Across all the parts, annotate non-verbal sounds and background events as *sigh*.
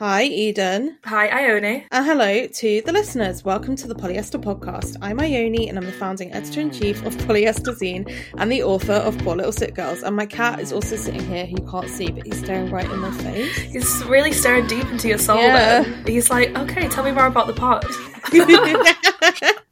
Hi, Eden. Hi, Ione. And hello to the listeners. Welcome to the Polyester Podcast. I'm Ione and I'm the founding editor in chief of Polyester Zine and the author of Poor Little Sick Girls. And my cat is also sitting here who you can't see, but he's staring right in my face. He's really staring deep into your soul. Yeah. then. He's like, okay, tell me more about the pod. *laughs*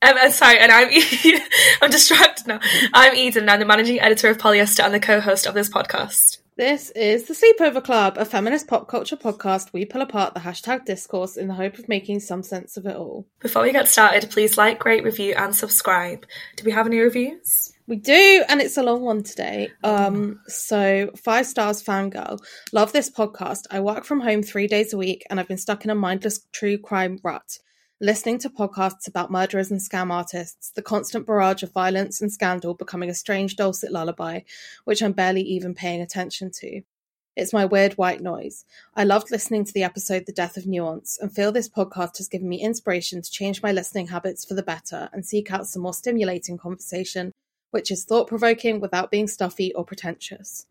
Um, uh, sorry, and I'm *laughs* I'm distracted now. I'm Eden, and I'm the managing editor of Polyester and the co-host of this podcast. This is the Sleepover Club, a feminist pop culture podcast. We pull apart the hashtag discourse in the hope of making some sense of it all. Before we get started, please like, rate, review, and subscribe. Do we have any reviews? We do, and it's a long one today. Um, so five stars fangirl. Love this podcast. I work from home three days a week and I've been stuck in a mindless true crime rut. Listening to podcasts about murderers and scam artists, the constant barrage of violence and scandal becoming a strange dulcet lullaby, which I'm barely even paying attention to. It's my weird white noise. I loved listening to the episode The Death of Nuance and feel this podcast has given me inspiration to change my listening habits for the better and seek out some more stimulating conversation, which is thought provoking without being stuffy or pretentious.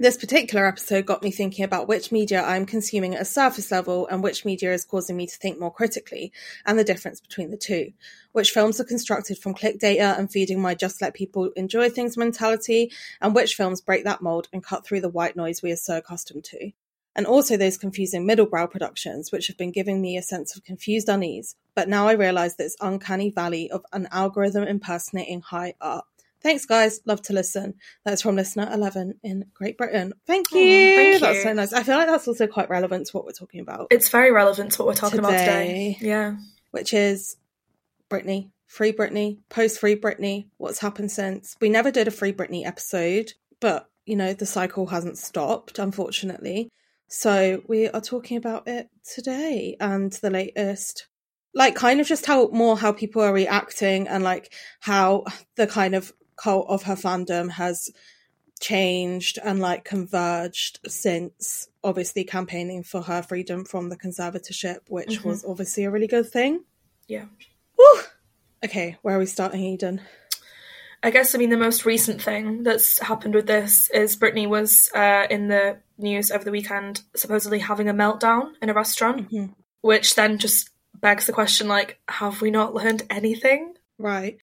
This particular episode got me thinking about which media I'm consuming at a surface level and which media is causing me to think more critically, and the difference between the two. Which films are constructed from click data and feeding my just let people enjoy things mentality, and which films break that mold and cut through the white noise we are so accustomed to. And also those confusing middlebrow productions, which have been giving me a sense of confused unease. But now I realise this uncanny valley of an algorithm impersonating high art. Thanks, guys. Love to listen. That's from listener 11 in Great Britain. Thank you. thank That's you. so nice. I feel like that's also quite relevant to what we're talking about, It's very relevant to what we're talking about Today. today. Yeah. which is Britney, Free Britney, post Free Britney, what's happened since. We never did a Free Britney episode, but, you know, the cycle hasn't stopped, unfortunately. So we are talking about it today and the latest like kind of just how more how people are reacting and like how the kind of cult of her fandom has changed and like converged since obviously campaigning for her freedom from the conservatorship, which Mhm. was obviously a really good thing. Yeah. Woo! Okay, where are we starting, Eden? I guess I mean the most recent thing that's happened with this is Britney was uh, in the news over the weekend, supposedly having a meltdown in a restaurant, Mhm. which then just begs the question: like, have we not learned anything? Right.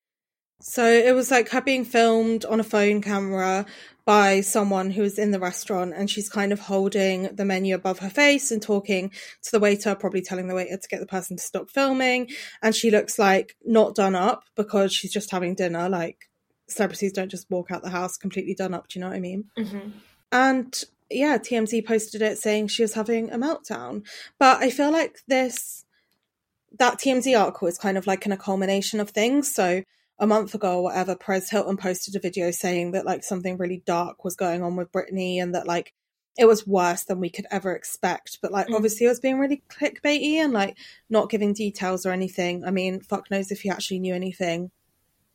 So it was like her being filmed on a phone camera by someone who was in the restaurant, and she's kind of holding the menu above her face and talking to the waiter, probably telling the waiter to get the person to stop filming. And she looks like not done up because she's just having dinner. Like celebrities don't just walk out the house completely done up. Do you know what I mean? Mm-hmm. And yeah, TMZ posted it saying she was having a meltdown. But I feel like this, that TMZ article is kind of like in a culmination of things. So a month ago or whatever, Perez Hilton posted a video saying that like something really dark was going on with Britney and that like it was worse than we could ever expect. But like Mm. obviously it was being really clickbaity and like not giving details or anything. I mean, fuck knows if he actually knew anything.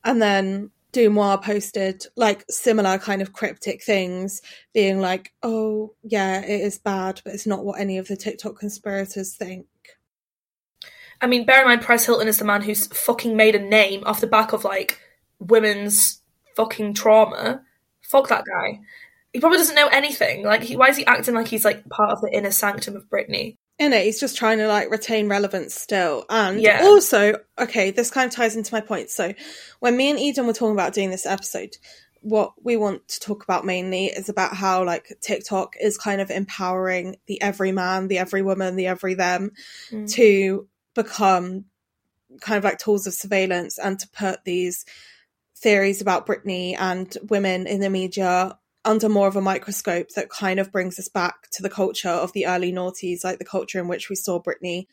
And then Deuxmoi posted like similar kind of cryptic things, being like, oh, yeah, it is bad, but it's not what any of the TikTok conspirators think. I mean, bear in mind, Perez Hilton is the man who's fucking made a name off the back of like women's fucking trauma. Fuck that guy. He probably doesn't know anything. Like, he, why is he acting like he's like part of the inner sanctum of Britney? In it, he's just trying to like retain relevance still. And Yeah. also, okay, this kind of ties into my point. So, when me and Eden were talking about doing this episode, what we want to talk about mainly is about how like TikTok is kind of empowering the every man, the every woman, the every them Mm. to become kind of like tools of surveillance and to put these theories about Britney and women in the media under more of a microscope that kind of brings us back to the culture of the early noughties, like the culture in which we saw Britney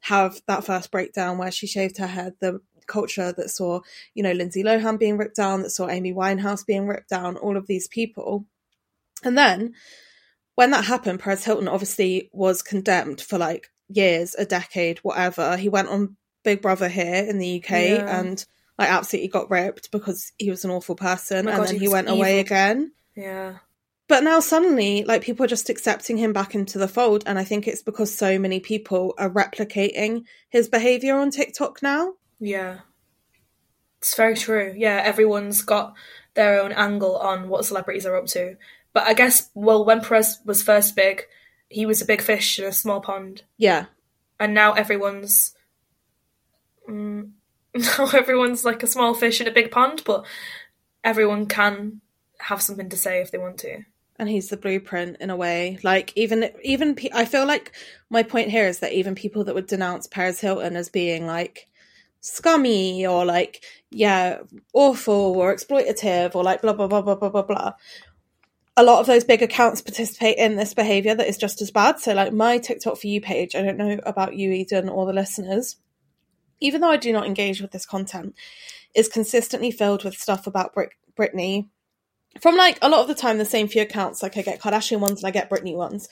have that first breakdown where she shaved her head, the culture that saw, you know, Lindsay Lohan being ripped down, that saw Amy Winehouse being ripped down, all of these people. And then when that happened, Perez Hilton obviously was condemned for like years, a decade, whatever. He went on Big Brother here in the UK Yeah. and like absolutely got ripped because he was an awful person Oh and God, then he he went away again. Yeah. But now suddenly, like people are just accepting him back into the fold, and I think it's because so many people are replicating his behavior on TikTok now. Yeah. It's very true. Yeah, everyone's got their own angle on what celebrities are up to. But I guess, well, when Perez was first big, he was a big fish in a small pond. Yeah, And now everyone's. Mm, *laughs* now everyone's like a small fish in a big pond, but everyone can have something to say if they want to. and he's the blueprint in a way. Like even even pe- I feel like my point here is that even people that would denounce Perez Hilton as being like scummy or like yeah awful or exploitative or like blah blah blah blah blah blah blah. A lot of those big accounts participate in this behavior that is just as bad. So like my TikTok for you page, I don't know about you, Eden, or the listeners. Even though I do not engage with this content, is consistently filled with stuff about Brit- Britney from like a lot of the time the same few accounts like i get kardashian ones and i get britney ones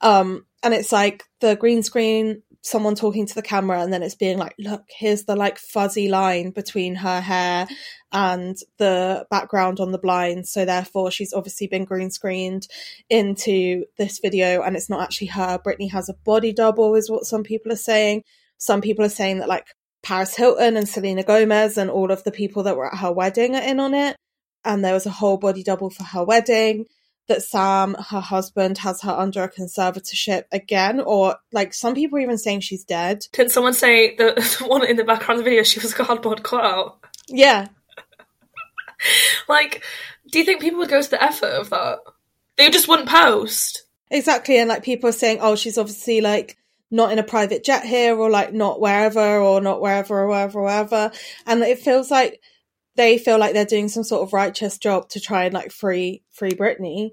um and it's like the green screen someone talking to the camera and then it's being like look here's the like fuzzy line between her hair and the background on the blind. So therefore she's obviously been green screened into this video and it's not actually her. Britney has a body double is what some people are saying. Some people are saying that like paris hilton and selena gomez and all of the people that were at her wedding are in on it. And there was a whole body double for her wedding that Sam, her husband, has her under a conservatorship again, or like some people are even saying she's dead. Didn't someone say that *laughs* the one in the background of the video she was cardboard cutout? Yeah, *laughs* Like, do you think people would go to the effort of that? They just wouldn't post. exactly. And like people are saying, oh, she's obviously like not in a private jet here, or like not wherever, or not wherever, or wherever, or wherever. And it feels like they feel like they're doing some sort of righteous job to try and like free free Britney,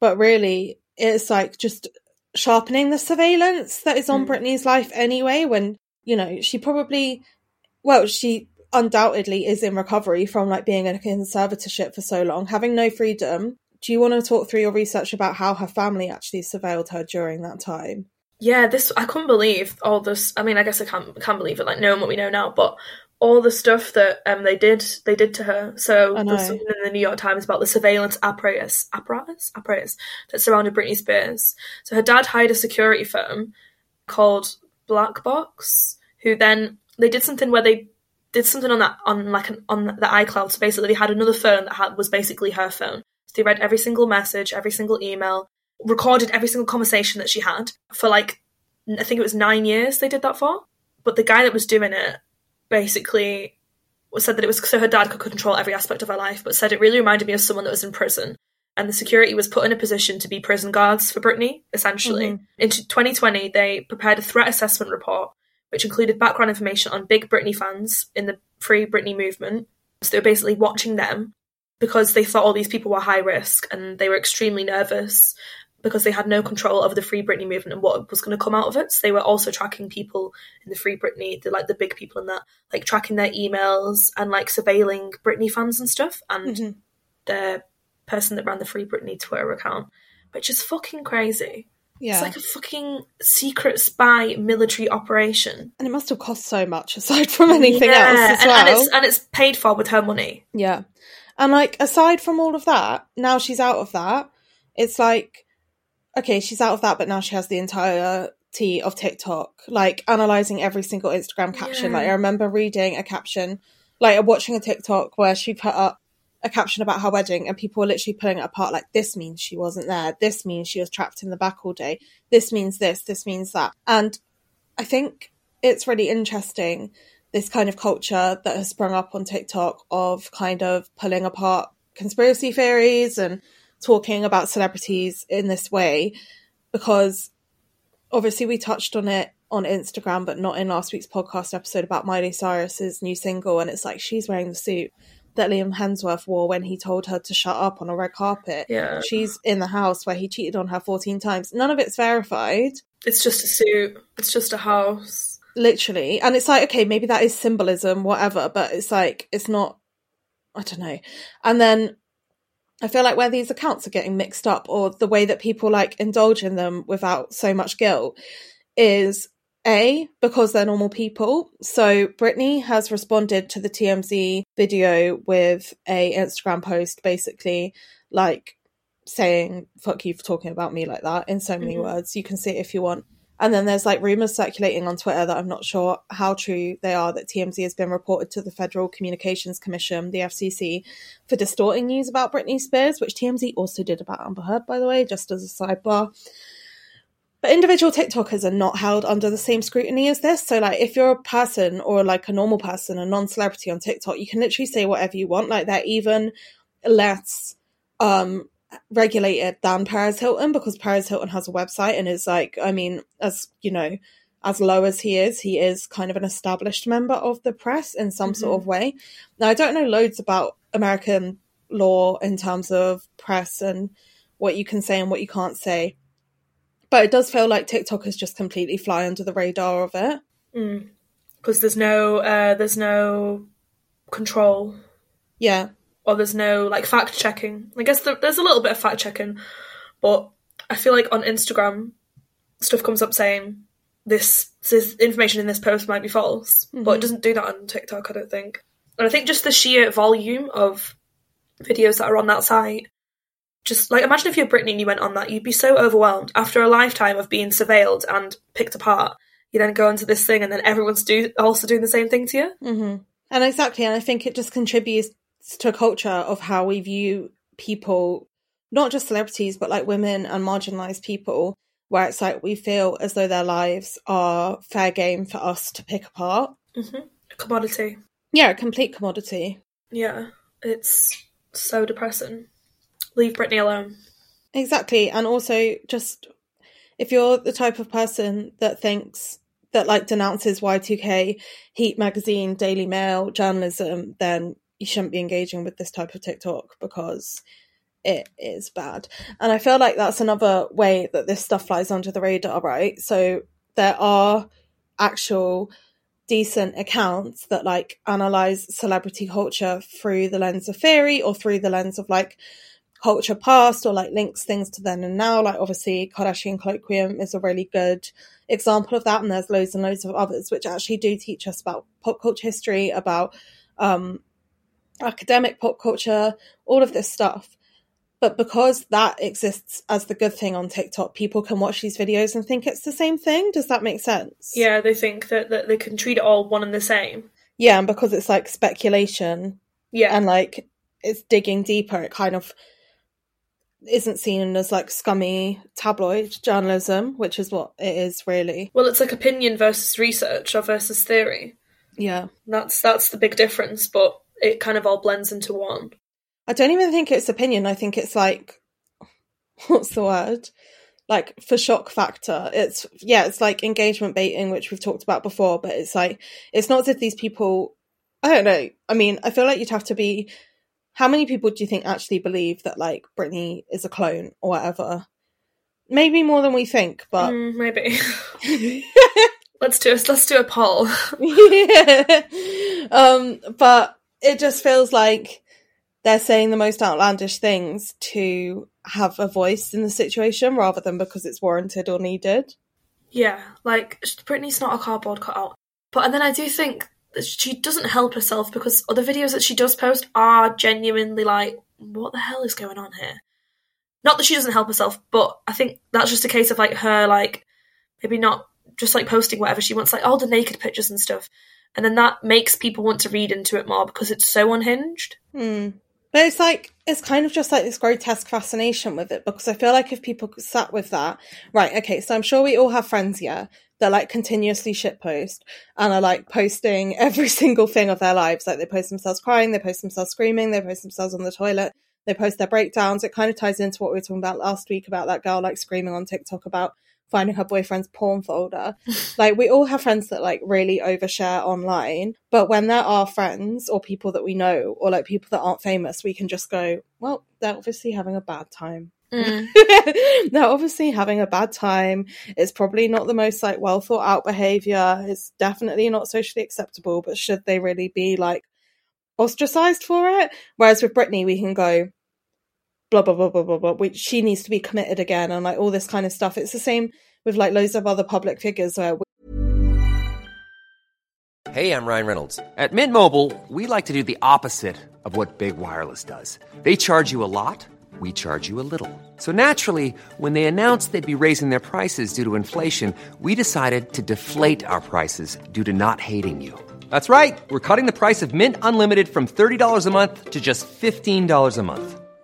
but really it's like just sharpening the surveillance that is on Mm. Britney's life anyway. When you know she probably, well, she undoubtedly is in recovery from like being in a conservatorship for so long, having no freedom. Do you want to talk through your research about how her family actually surveilled her during that time? Yeah, this I couldn't believe all this. I mean, I guess I can't can't believe it. Like knowing what we know now, but all the stuff that um they did they did to her. So there's something in the New York Times about the surveillance apparatus apparatus apparatus that surrounded Britney Spears. So her dad hired a security firm called Black Box, who then they did something where they did something on that on like an, on the iCloud. So basically, they had another phone that had was basically her phone. So they read every single message, every single email, recorded every single conversation that she had for like I think it was nine years they did that for. But the guy that was doing it basically said that it was so her dad could control every aspect of her life, but said it really reminded me of someone that was in prison. And the security was put in a position to be prison guards for Britney, essentially. Mhm. In 2020, they prepared a threat assessment report, which included background information on big Britney fans in the Free Britney movement. So they were basically watching them because they thought all these people were high risk and they were extremely nervous because they had no control over the Free Britney movement and what was going to come out of it. So they were also tracking people in the Free Britney, the like the big people in that, like tracking their emails and like surveilling Britney fans and stuff, and Mhm. the person that ran the Free Britney Twitter account, which is fucking crazy. Yeah. It's like a fucking secret spy military operation. and it must have cost so much aside from anything Yeah, else as and, well. and it's and it's paid for with her money. Yeah. And like aside from all of that, now she's out of that. It's like okay, she's out of that, but now she has the entirety of TikTok, like analyzing every single Instagram caption. Yeah. Like I remember reading a caption, like watching a TikTok where she put up a caption about her wedding and people were literally pulling it apart like this means she wasn't there. This means she was trapped in the back all day. This means this, this means that. And I think it's really interesting this kind of culture that has sprung up on TikTok of kind of pulling apart conspiracy theories and talking about celebrities in this way because obviously we touched on it on Instagram, but not in last week's podcast episode about Miley Cyrus's new single. And it's like she's wearing the suit that Liam Hemsworth wore when he told her to shut up on a red carpet. Yeah. She's in the house where he cheated on her 14 times. None of it's verified, It's just a suit. It's just a house. literally. And it's like, okay, maybe that is symbolism, whatever, but it's like, it's not, I don't know. And then I feel like where these accounts are getting mixed up or the way that people like indulge in them without so much guilt is a because they're normal people. So Britney has responded to the TMZ video with a Instagram post basically like saying fuck you for talking about me like that in so many mm-hmm. words. You can see it if you want. And then there's like rumors circulating on Twitter that I'm not sure how true they are that TMZ has been reported to the Federal Communications Commission, the FCC, for distorting news about Britney Spears, which TMZ also did about Amber Heard, by the way, just as a sidebar. But individual TikTokers are not held under the same scrutiny as this. So, like, if you're a person or like a normal person, a non celebrity on TikTok, you can literally say whatever you want. Like, they're even less um regulated than Perez Hilton because Perez Hilton has a website and is like, I mean, as you know, as low as he is, he is kind of an established member of the press in some sort of way. Now, I don't know loads about American law in terms of press and what you can say and what you can't say, but it does feel like TikTokers just completely fly under the radar of it. Because there's no uh, there's no control Yeah, or there's no like fact checking. I guess there, there's a little bit of fact checking, but I feel like on Instagram stuff comes up saying this, this information in this post might be false, but it mm-hmm. doesn't do that on TikTok. I don't think, and I think just the sheer volume of videos that are on that site. Just like imagine if you're Britney and you went on that, you'd be so overwhelmed after a lifetime of being surveilled and picked apart. You then go into this thing, and then everyone's do also doing the same thing to you. Mm-hmm. And exactly, and I think it just contributes to a culture of how we view people, not just celebrities, but like women and marginalized people, where it's like we feel as though their lives are fair game for us to pick apart. Mm-hmm. A commodity. Yeah, a complete commodity. Yeah, it's so depressing. Leave Britney alone. Exactly. And also, just if you're the type of person that thinks that like denounces Y2K, Heat Magazine, Daily Mail, journalism, then you shouldn't be engaging with this type of TikTok because it is bad. And I feel like that's another way that this stuff flies under the radar, right? So there are actual decent accounts that like analyze celebrity culture through the lens of theory or through the lens of like culture past or like links things to then and now. Like obviously Kardashian Kolloquium is a really good example of that, and there's loads and loads of others which actually do teach us about pop culture history, about um academic pop culture, all of this stuff. But because that exists as the good thing on TikTok, people can watch these videos and think it's the same thing. Does that make sense? Yeah, they think that, that they can treat it all one and the same. Yeah, and because it's like speculation Yeah. and like it's digging deeper, it kind of isn't seen as like scummy tabloid journalism, which is what it is really. well, it's like opinion versus research or versus theory. Yeah. That's that's the big difference, but it kind of all blends into one. I don't even think it's opinion. I think it's like, *laughs* what's the word? Like for shock factor. It's, yeah, it's like engagement baiting, which we've talked about before, but it's like, it's not as if these people, I don't know. I mean, I feel like you'd have to be, how many people do you think actually believe that like Britney is a clone or whatever? Maybe more than we think, but Mm, maybe. *laughs* let's do a, let's do a poll. *laughs* yeah. Um, but it just feels like they're saying the most outlandish things to have a voice in the situation rather than because it's warranted or needed. yeah, like Britney's not a cardboard cutout. But and then I do think that she doesn't help herself because other videos that she does post are genuinely like, what the hell is going on here? Not that she doesn't help herself, but I think that's just a case of like her like maybe not just like posting whatever she wants, like all the naked pictures and stuff. And then that makes people want to read into it more because it's so unhinged. Hmm. But it's like it's kind of just like this grotesque fascination with it because I feel like if people sat with that, right? Okay, so I'm sure we all have friends, yeah, that like continuously shitpost and are like posting *laughs* every single thing of their lives. Like they post themselves crying, they post themselves screaming, they post themselves on the toilet, they post their breakdowns. It kind of ties into what we were talking about last week about that girl like screaming on TikTok about finding her boyfriend's porn folder. *laughs* like we all have friends that like really overshare online, but when there are friends or people that we know or like people that aren't famous, we can just go, well, they're obviously having a bad time. Mm. *laughs* they're obviously having a bad time. It's probably not the most like well thought out behavior. It's definitely not socially acceptable, but should they really be like ostracized for it? Whereas with Britney, we can go, blah blah blah blah blah blah. Which she needs to be committed again, and like all this kind of stuff. It's the same with like loads of other public figures where. Hey, I'm Ryan Reynolds. At Mint Mobile, we like to do the opposite of what Big Wireless does. They charge you a lot, we charge you a little. So naturally, when they announced they'd be raising their prices due to inflation, we decided to deflate our prices due to not hating you. That's right. We're cutting the price of Mint Unlimited from $30 a month to just $15 a month.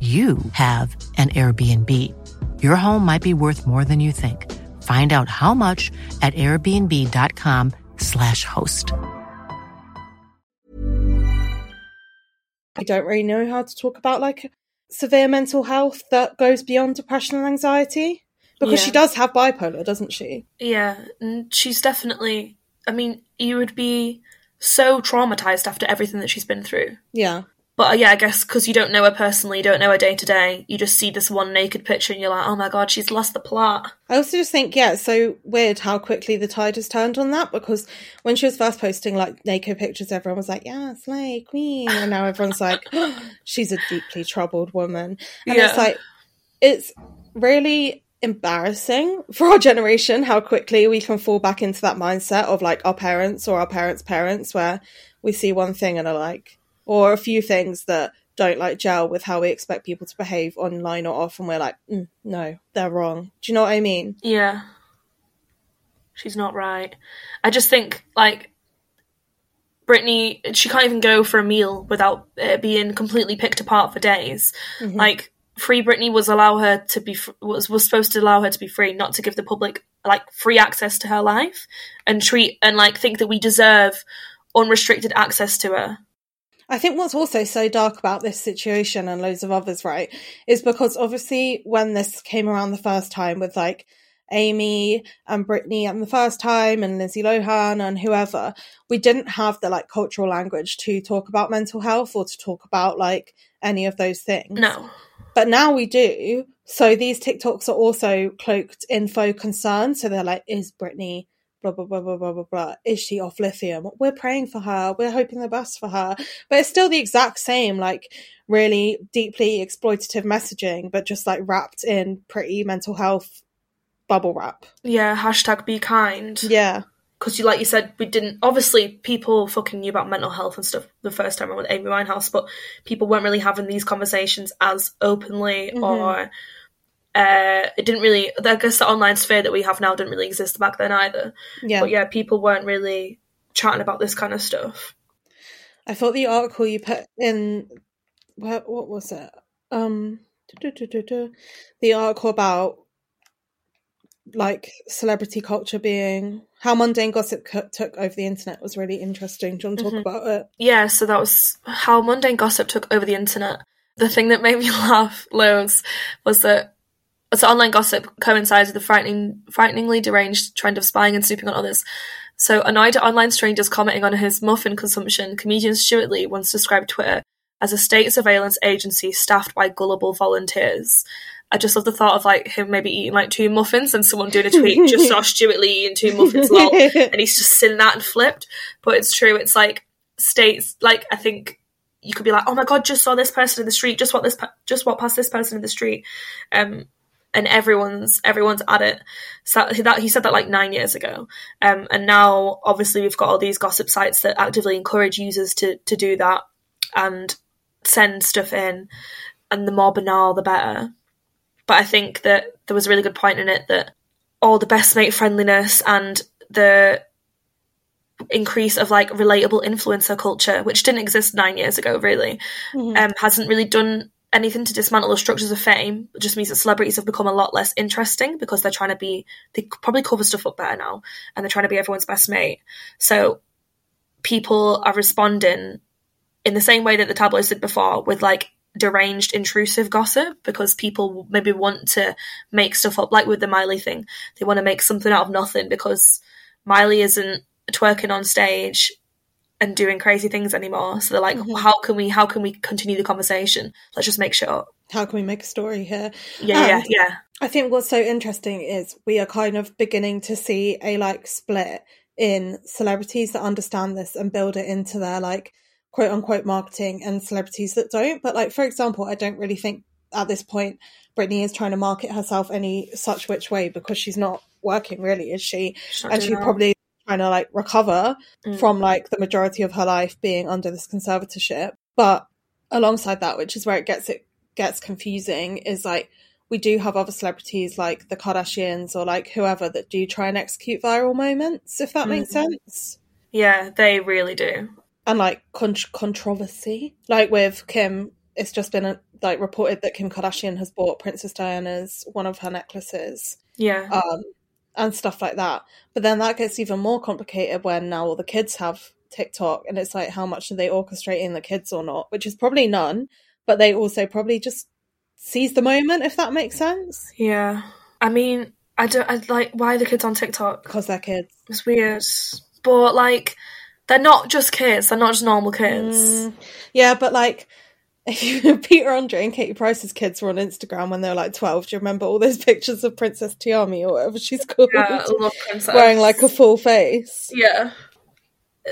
you have an Airbnb. Your home might be worth more than you think. Find out how much at airbnb.com/slash host. I don't really know how to talk about like severe mental health that goes beyond depression and anxiety because Yeah. she does have bipolar, doesn't she? Yeah, and she's definitely. I mean, you would be so traumatized after everything that she's been through. Yeah. But uh, yeah, I guess because you don't know her personally, you don't know her day to day, you just see this one naked picture and you're like, oh my god, she's lost the plot. I also just think, yeah, it's so weird how quickly the tide has turned on that because when she was first posting like naked pictures, everyone was like, yeah, slay, queen. And now everyone's like, *laughs* she's a deeply troubled woman. And it's like, it's really embarrassing *laughs* for our generation how quickly we can fall back into that mindset of like our parents or our parents' parents where we see one thing and are like, or a few things that don't like gel with how we expect people to behave online or off, and we're like, mm, no, they're wrong. Do you know what I mean? Yeah. She's not right. I just think, like, Britney, she can't even go for a meal without uh, being completely picked apart for days. Like, Free Britney was allow her to be fr- was was supposed to allow her to be free, not to give the public like free access to her life and treat and like think that we deserve unrestricted access to her. I think what's also so dark about this situation and loads of others, right, is because obviously when this came around the first time with like Amy and Britney and the first time and Lindsay Lohan and whoever, we didn't have the like cultural language to talk about mental health or to talk about like any of those things. No. But now we do. So these TikToks are also cloaked in faux concern. So they're like, is Britney blah blah blah blah blah blah blah. Is she off lithium? We're praying for her. We're hoping the best for her. But it's still the exact same, like really deeply exploitative messaging, but just like wrapped in pretty mental health bubble wrap. Yeah, hashtag be kind. Yeah. because you like you said we didn't obviously people fucking knew about mental health and stuff the first time around with Amy Winehouse, but people weren't really having these conversations as openly mm-hmm. or uh, it didn't really. I guess the online sphere that we have now didn't really exist back then either. Yeah. But yeah, people weren't really chatting about this kind of stuff. I thought the article you put in what what was it? Um the article about like celebrity culture being how mundane gossip co- took over the internet was really interesting. Do you want to talk about it? Yeah, so that was how mundane gossip took over the internet. The thing that made me *laughs* laugh loads was that So online gossip coincides with the frightening, frighteningly deranged trend of spying and snooping on others. So annoyed at online strangers commenting on his muffin consumption, comedian Stewart Lee once described Twitter as a state surveillance agency staffed by gullible volunteers. I just love the thought of like him maybe eating like two muffins and someone doing a tweet *laughs* just saw Stewart Lee eating two muffins lol, *laughs* and he's just seen that and flipped. But it's true, it's like states like I think you could be like, oh my god, just saw this person in the street, just what this, just walked past this person in the street, um, and everyone's everyone's at it. So that he said that like nine years ago, um, and now obviously we've got all these gossip sites that actively encourage users to to do that and send stuff in, and the more banal the better. But I think that there was a really good point in it that all the best mate friendliness and the increase of like relatable influencer culture, which didn't exist nine years ago, really, mm-hmm. um, hasn't really done anything to dismantle the structures of fame. Just means that celebrities have become a lot less interesting because they're trying to be, they probably cover stuff up better now and they're trying to be everyone's best mate. So people are responding in the same way that the tabloids did before with like deranged, intrusive gossip because people maybe want to make stuff up, like with the Miley thing. They want to make something out of nothing because Miley isn't twerking on stage and doing crazy things anymore. So they're like, mm-hmm. how can we how can we continue the conversation? Let's just make shit up. How can we make a story here? Yeah, and yeah, yeah. I think what's so interesting is we are kind of beginning to see a like split in celebrities that understand this and build it into their like quote unquote marketing and celebrities that don't. But like for example, I don't really think at this point Britney is trying to market herself any such which way because she's not working really, is she? and she probably trying to like recover mm. from like the majority of her life being under this conservatorship. But alongside that, which is where it gets it gets confusing, is like we do have other celebrities like the Kardashians or like whoever that do try and execute viral moments, if that mm. makes sense. Yeah, they really do. And like con- controversy, like with Kim, it's just been a, like reported that Kim Kardashian has bought Princess Diana's one of her necklaces. Yeah. Um, and stuff like that. But then that gets even more complicated when now all the kids have TikTok and it's like how much are they orchestrating the kids or not, which is probably none, but they also probably just seize the moment if that makes sense. Yeah. I mean, I don't I like why are the kids on TikTok? Because they're kids. It's weird. But like they're not just kids, they're not just normal kids. Mm, yeah, but like *laughs* Peter Andre and Katie Price's kids were on Instagram when they were like 12. Do you remember all those *laughs* pictures of Princess Tiaamii or whatever she's called? Yeah, wearing like a full face. Yeah.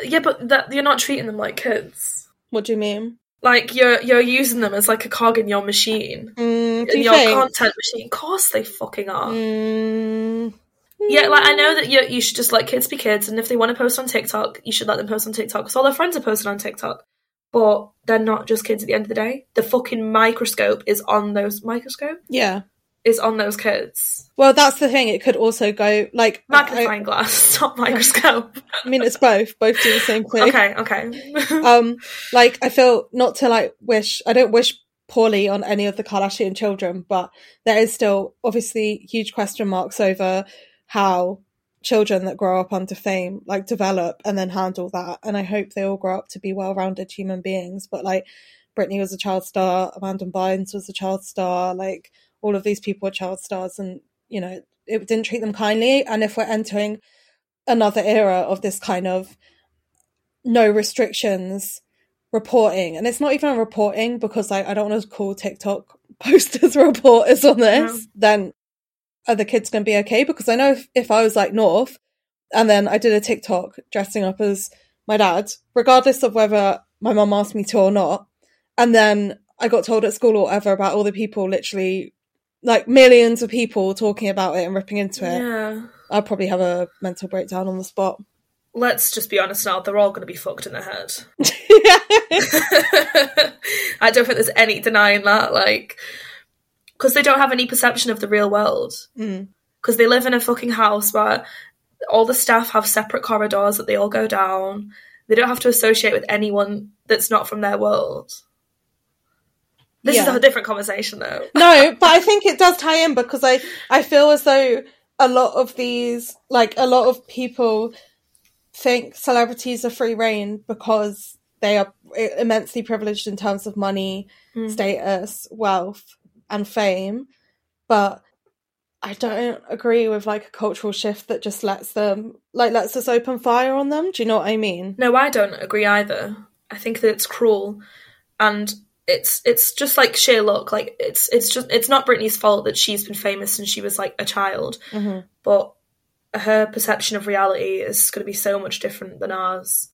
Yeah, but that you're not treating them like kids. What do you mean? Like you're you're using them as like a cog in your machine. Mm, in you your think? content machine. Of course they fucking are. Mm, yeah, like I know that you you should just let kids be kids, and if they want to post on TikTok, you should let them post on TikTok because all their friends are posting on TikTok but they're not just kids at the end of the day. The fucking microscope is on those microscope Yeah. is on those kids. Well, that's the thing. It could also go like Magnifying glass, *laughs* not microscope. I mean, it's both. Both do the same thing. okay, okay. *laughs* Um, like I feel not to like wish. I don't wish poorly on any of the Kardashian children, but there is still obviously huge question marks over how children that grow up under fame like develop and then handle that. And i hope they all grow up to be well-rounded human beings. But like britney was a child star amanda bynes was a child star like all of these people are child stars. And you know it didn't treat them kindly. And if we're entering another era of this kind of no restrictions reporting and it's not even reporting because like i don't want to call tiktok *laughs* posters reporters on this no. then are the kids going to be okay? Because I know if, if I was like North and then I did a TikTok dressing up as my dad, regardless of whether my mum asked me to or not, and then I got told at school or whatever about all the people literally like millions of people talking about it and ripping into it. Yeah. I'd probably have a mental breakdown on the spot. Let's just be honest now, they're all going to be fucked in the head. *laughs* *laughs* I don't think there's any denying that. Like, because they don't have any perception of the real world. Because mm. they live in a fucking house where all the staff have separate corridors that they all go down. They don't have to associate with anyone that's not from their world. This yeah. is a different conversation, though. no, *laughs* but I think it does tie in because I I feel as though a lot of these, like a lot of people, think celebrities are free reign because they are immensely privileged in terms of money, mm. status, wealth, and fame, but I don't agree with like a cultural shift that just lets them like lets us open fire on them. Do you know what I mean? No, I don't agree either. I think that it's cruel and it's it's just like sheer luck. Like it's it's just it's not Britney's fault that she's been famous since she was like a child, Mhm. but her perception of reality is going to be so much different than ours.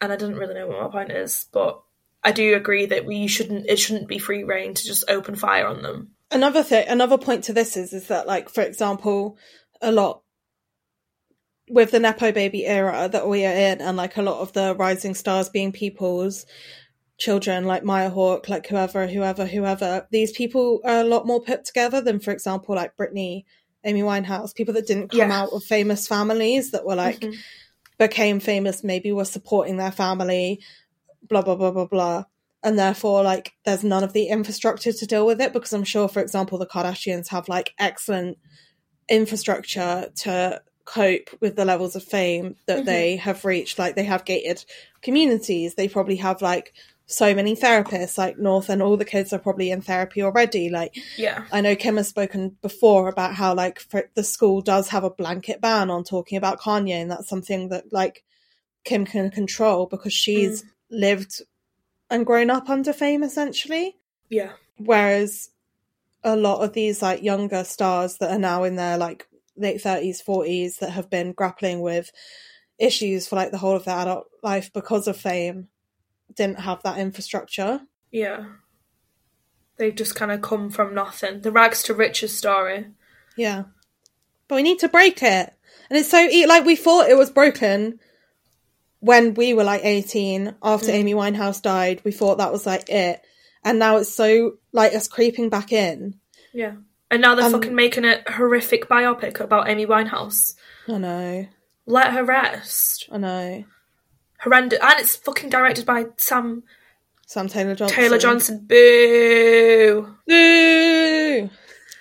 And I didn't really know what my point is, but I do agree that we shouldn't it shouldn't be free reign to just open fire on them. Another thing, another point to this is is that like for example, a lot with the nepo baby era that we are in, and like a lot of the rising stars being people's children, like Maya Hawke, like whoever, whoever, whoever. These people are a lot more put together than, for example, like Britney, Amy Winehouse, people that didn't come Yeah. out of famous families that were like Mhm. became famous, maybe were supporting their family, blah blah blah blah blah. And therefore, like, there's none of the infrastructure to deal with it because I'm sure, for example, the Kardashians have like excellent infrastructure to cope with the levels of fame that Mhm. they have reached. Like, they have gated communities. They probably have like so many therapists, like North, and all the kids are probably in therapy already. Like, Yeah. I know Kim has spoken before about how like for, the school does have a blanket ban on talking about Kanye, and that's something that like Kim can control because she's lived and grown up under fame essentially. Yeah. Whereas a lot of these like younger stars that are now in their like late thirties, forties that have been grappling with issues for like the whole of their adult life because of fame didn't have that infrastructure. Yeah. They've just kind of come from nothing. The rags to riches story. Yeah. But we need to break it. And it's so like we thought it was broken when we were like 18 after Mm. Amy Winehouse died. We thought that was like it. And now it's so like it's creeping back in. Yeah. And now they're Um, fucking making a horrific biopic about Amy Winehouse. I know. Let her rest. I know. Horrendous. And it's fucking directed by Sam Sam Taylor Johnson. Taylor Johnson. Boo! Boo!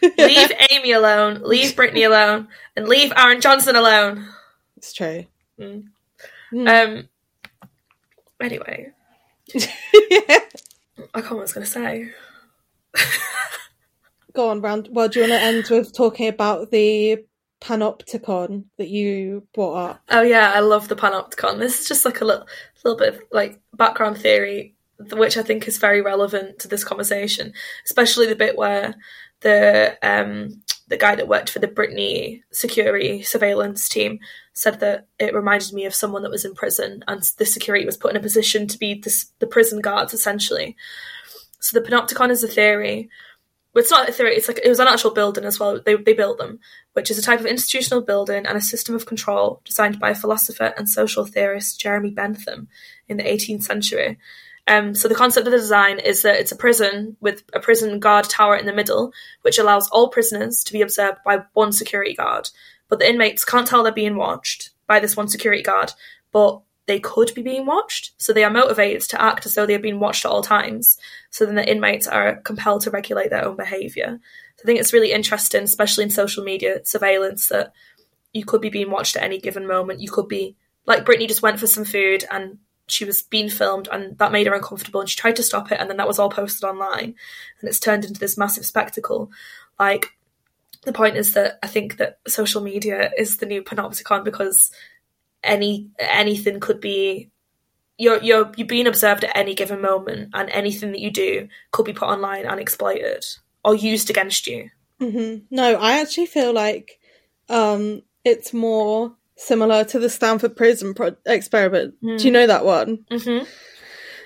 *laughs* Leave Amy alone. Leave Britney alone. And leave Aaron Johnson alone. It's true. Mm. Mm. Um. Anyway, yeah. *laughs* I can't what I was going to say. *laughs* Go on, round. Well, do you want to end with talking about the panopticon that you brought up? Oh yeah, I love the panopticon. This is just like a little, little bit of like background theory, which I think is very relevant to this conversation, especially the bit where the um the guy that worked for the Britney security surveillance team said that it reminded me of someone that was in prison, and the security was put in a position to be this, the prison guards essentially. So the panopticon is a theory. It's not a theory. It's like it was an actual building as well. They they built them, which is a type of institutional building and a system of control designed by philosopher and social theorist Jeremy Bentham in the 18th century. Um, so the concept of the design is that it's a prison with a prison guard tower in the middle, which allows all prisoners to be observed by one security guard. But the inmates can't tell they're being watched by this one security guard, but they could be being watched. So they are motivated to act as though they are being watched at all times. So then the inmates are compelled to regulate their own behaviour. So I think it's really interesting, especially in social media surveillance, that you could be being watched at any given moment. You could be like Britney just went for some food and she was being filmed and that made her uncomfortable and she tried to stop it and then that was all posted online and it's turned into this massive spectacle. Like the point is that I think that social media is the new panopticon because any anything could be you're you're you're being observed at any given moment and anything that you do could be put online and exploited or used against you. hmm No, I actually feel like um, it's more similar to the Stanford Prison pro- experiment. Do you know that one? Mm-hmm.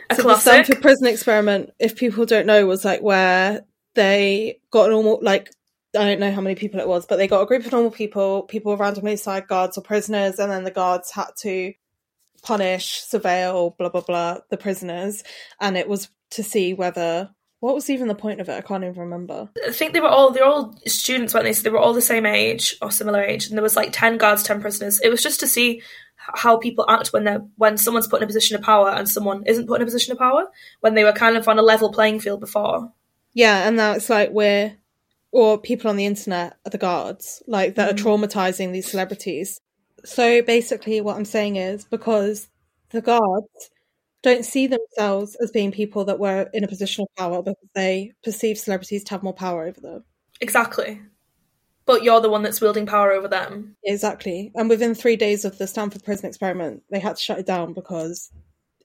A so the. Stanford Prison experiment, if people don't know, was like where they got normal, like I don't know how many people it was, but they got a group of normal people. People randomly assigned guards or prisoners, and then the guards had to punish, surveil, blah blah blah, the prisoners, and it was to see whether what was even the point of it. I can't even remember. I think they were all they're all students, weren't they? So they were all the same age or similar age, and there was like ten guards, ten prisoners. It was just to see how people act when they're when someone's put in a position of power and someone isn't put in a position of power when they were kind of on a level playing field before. Yeah, and now it's like we're or people on the internet are the guards, like that are mm. traumatizing these celebrities. So basically, what I'm saying is because the guards don't see themselves as being people that were in a position of power because they perceive celebrities to have more power over them. Exactly. but you're the one that's wielding power over them. Exactly. And within three days of the Stanford prison experiment, they had to shut it down because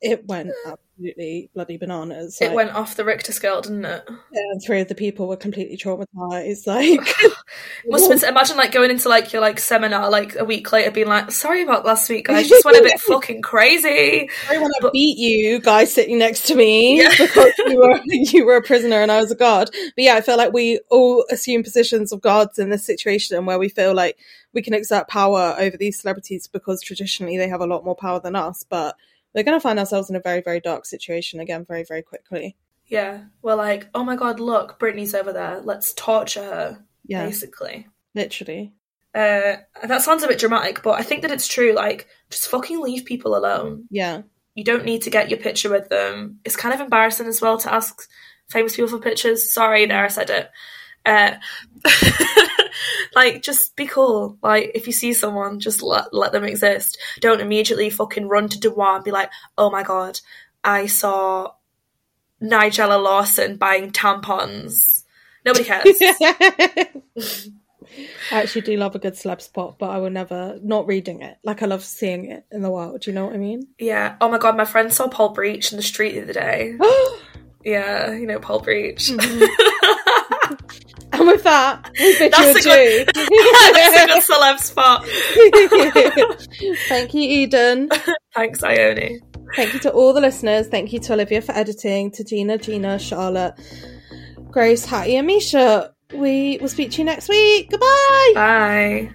it went absolutely bloody bananas. It Like, went off the Richter scale, didn't it? and three of the people were completely traumatized. *laughs* Like, *laughs* Must been, imagine like going into like your like seminar like a week later being like, sorry about last week, guys, just went a bit *laughs* fucking crazy. I want to beat you, guys sitting next to me, Yeah. because you were you were a prisoner and I was a guard. But yeah, I feel like we all assume positions of guards in this situation where we feel like we can exert power over these celebrities because traditionally they have a lot more power than us. But we're going to find ourselves in a very very dark situation again very very quickly. Yeah, we're like, oh my god, look, Britney's over there. Let's torture her. Yeah, Basically. literally. Uh, that sounds a bit dramatic, but I think that it's true. Like, just fucking leave people alone. Yeah, You don't need to get your picture with them. It's kind of embarrassing as well to ask famous people for pictures. Sorry, there I said it. Uh, *laughs* like, just be cool. Like, if you see someone, just let let them exist. Don't immediately fucking run to Deuxmoi and be like, "Oh my god, I saw Nigella Lawson buying tampons." Nobody cares. *laughs* I actually do love a good celeb spot, but I will never not reading it. Like I love seeing it in the wild. Do you know what I mean? yeah. Oh my god, my friend saw Paul Breach in the street the other day. *gasps* Yeah, you know Paul Breach. Mm-hmm. *laughs* And with that, we bid That's you a adieu. *laughs* That's a good celeb spot. *laughs* *laughs* Thank you, Eden. Thanks, Ione. Thank you to all the listeners. Thank you to Olivia for editing, to Gina, Gina, Charlotte, Grace, Hattie, and Misha. We will speak to you next week. Goodbye. Bye.